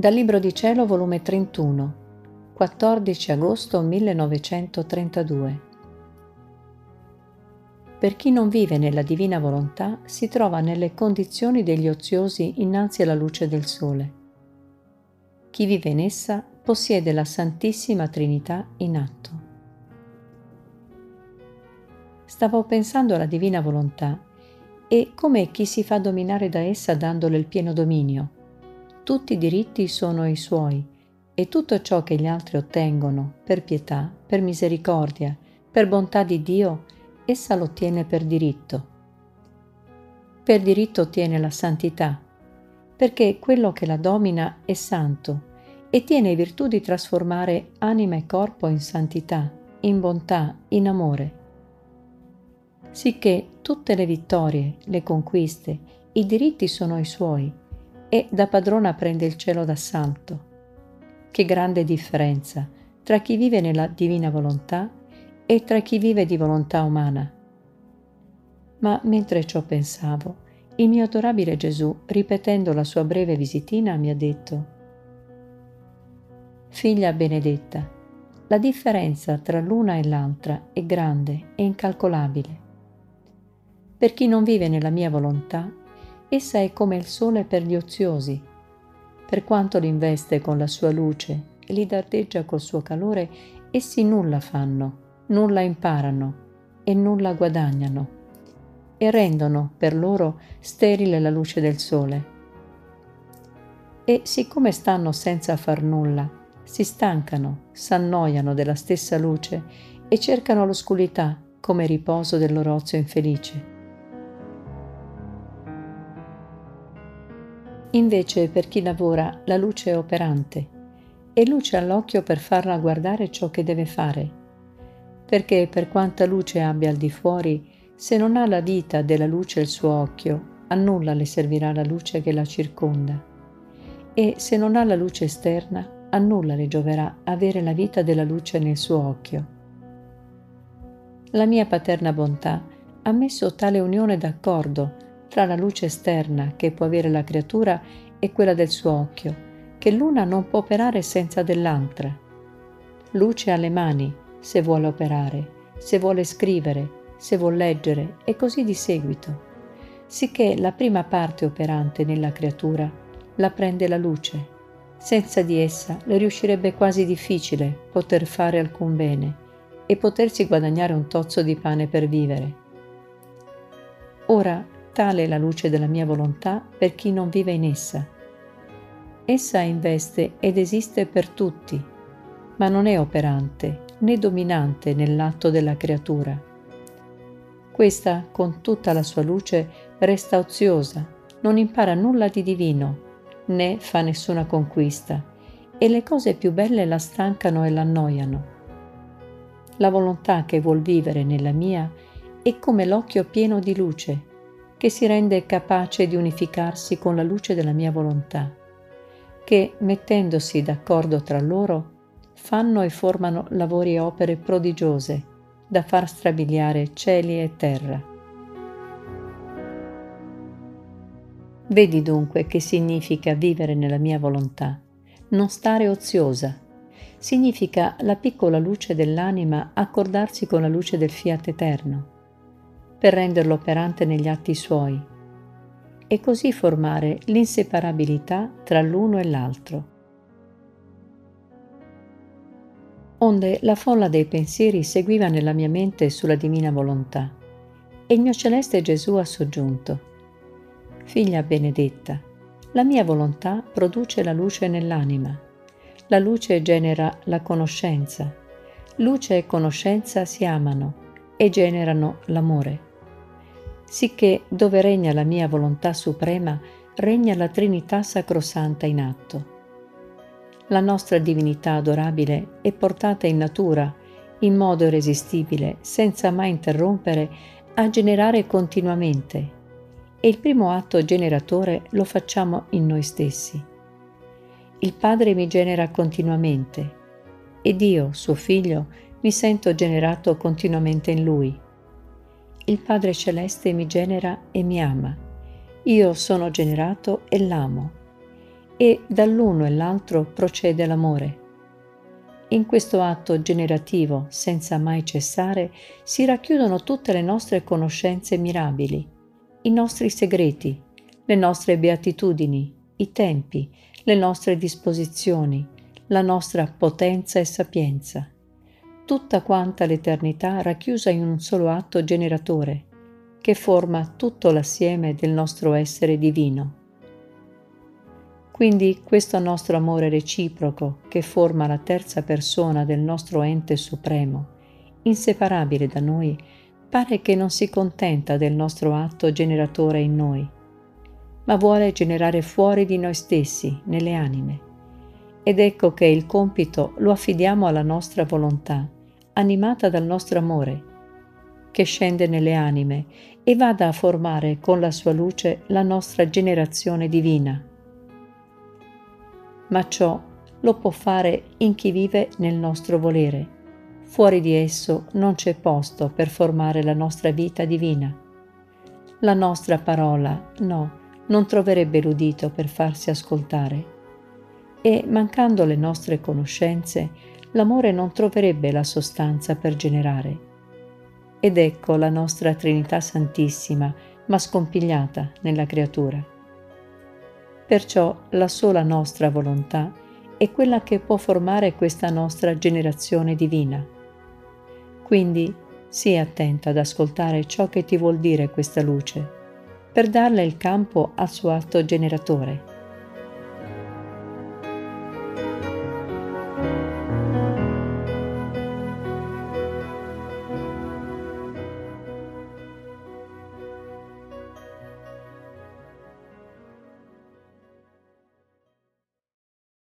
Dal Libro di Cielo, volume 31, 14 agosto 1932. Per chi non vive nella divina volontà si trova nelle condizioni degli oziosi innanzi alla luce del sole. Chi vive in essa possiede la Santissima Trinità in atto. Stavo pensando alla divina volontà e come chi si fa dominare da essa dandole il pieno dominio tutti i diritti sono i suoi e tutto ciò che gli altri ottengono per pietà, per misericordia, per bontà di Dio, essa lo ottiene per diritto. Per diritto ottiene la santità, perché quello che la domina è santo e tiene virtù di trasformare anima e corpo in santità, in bontà, in amore. Sicché tutte le vittorie, le conquiste, i diritti sono i suoi e da padrona prende il cielo d'assalto. Che grande differenza tra chi vive nella divina volontà e tra chi vive di volontà umana. Ma mentre ciò pensavo, il mio adorabile Gesù, ripetendo la sua breve visitina, mi ha detto, Figlia benedetta, la differenza tra l'una e l'altra è grande e incalcolabile. Per chi non vive nella mia volontà, essa è come il sole per gli oziosi. Per quanto li investe con la sua luce e li dardeggia col suo calore, essi nulla fanno, nulla imparano e nulla guadagnano e rendono per loro sterile la luce del sole. E siccome stanno senza far nulla, si stancano, s'annoiano della stessa luce e cercano l'oscurità come riposo del loro ozio infelice. Invece per chi lavora la luce è operante e luce all'occhio per farla guardare ciò che deve fare, perché per quanta luce abbia al di fuori, se non ha la vita della luce il suo occhio, a nulla le servirà la luce che la circonda. E se non ha la luce esterna, a nulla le gioverà avere la vita della luce nel suo occhio. La mia paterna bontà ha messo tale unione d'accordo tra la luce esterna che può avere la creatura e quella del suo occhio, che l'una non può operare senza dell'altra. Luce alle mani, se vuole operare, se vuole scrivere, se vuole leggere e così di seguito, sicché la prima parte operante nella creatura la prende la luce. Senza di essa le riuscirebbe quasi difficile poter fare alcun bene e potersi guadagnare un tozzo di pane per vivere. Ora Tale la luce della mia volontà per chi non vive in essa. Essa investe ed esiste per tutti, ma non è operante né dominante nell'atto della creatura. Questa, con tutta la sua luce, resta oziosa, non impara nulla di divino, né fa nessuna conquista, e le cose più belle la stancano e l'annoiano. La volontà che vuol vivere nella mia è come l'occhio pieno di luce, che si rende capace di unificarsi con la luce della mia volontà, che, mettendosi d'accordo tra loro, fanno e formano lavori e opere prodigiose da far strabiliare cieli e terra. Vedi dunque che significa vivere nella mia volontà, non stare oziosa. Significa la piccola luce dell'anima accordarsi con la luce del fiat eterno per renderlo operante negli atti suoi e così formare l'inseparabilità tra l'uno e l'altro. Onde la folla dei pensieri seguiva nella mia mente sulla divina volontà e il mio celeste Gesù ha soggiunto, Figlia benedetta, la mia volontà produce la luce nell'anima. La luce genera la conoscenza. Luce e conoscenza si amano e generano l'amore sicché dove regna la mia volontà suprema, regna la Trinità Sacrosanta in atto. La nostra divinità adorabile è portata in natura, in modo irresistibile, senza mai interrompere, a generare continuamente, e il primo atto generatore lo facciamo in noi stessi. Il Padre mi genera continuamente, ed io, suo figlio, mi sento generato continuamente in Lui il Padre Celeste mi genera e mi ama. Io sono generato e l'amo. e dall'uno e l'altro procede l'amore. In questo atto generativo, senza mai cessare, si racchiudono tutte le nostre conoscenze mirabili, i nostri segreti, le nostre beatitudini, i tempi, le nostre disposizioni, la nostra potenza e sapienza, tutta quanta l'eternità racchiusa in un solo atto generatore, che forma tutto l'assieme del nostro essere divino. Quindi questo nostro amore reciproco, che forma la terza persona del nostro ente supremo, inseparabile da noi, pare che non si contenta del nostro atto generatore in noi, ma vuole generare fuori di noi stessi, nelle anime. Ed ecco che il compito lo affidiamo alla nostra volontà, animata dal nostro amore, che scende nelle anime e vada a formare con la sua luce la nostra generazione divina. Ma ciò lo può fare in chi vive nel nostro volere. Fuori di esso non c'è posto per formare la nostra vita divina. La nostra parola, no, non troverebbe l'udito per farsi ascoltare. E mancando le nostre conoscenze, l'amore non troverebbe la sostanza per generare. Ed ecco la nostra Trinità Santissima, ma scompigliata nella creatura. Perciò la sola nostra volontà è quella che può formare questa nostra generazione divina. Quindi sii attenta ad ascoltare ciò che ti vuol dire questa luce per darle il campo al suo atto generatore.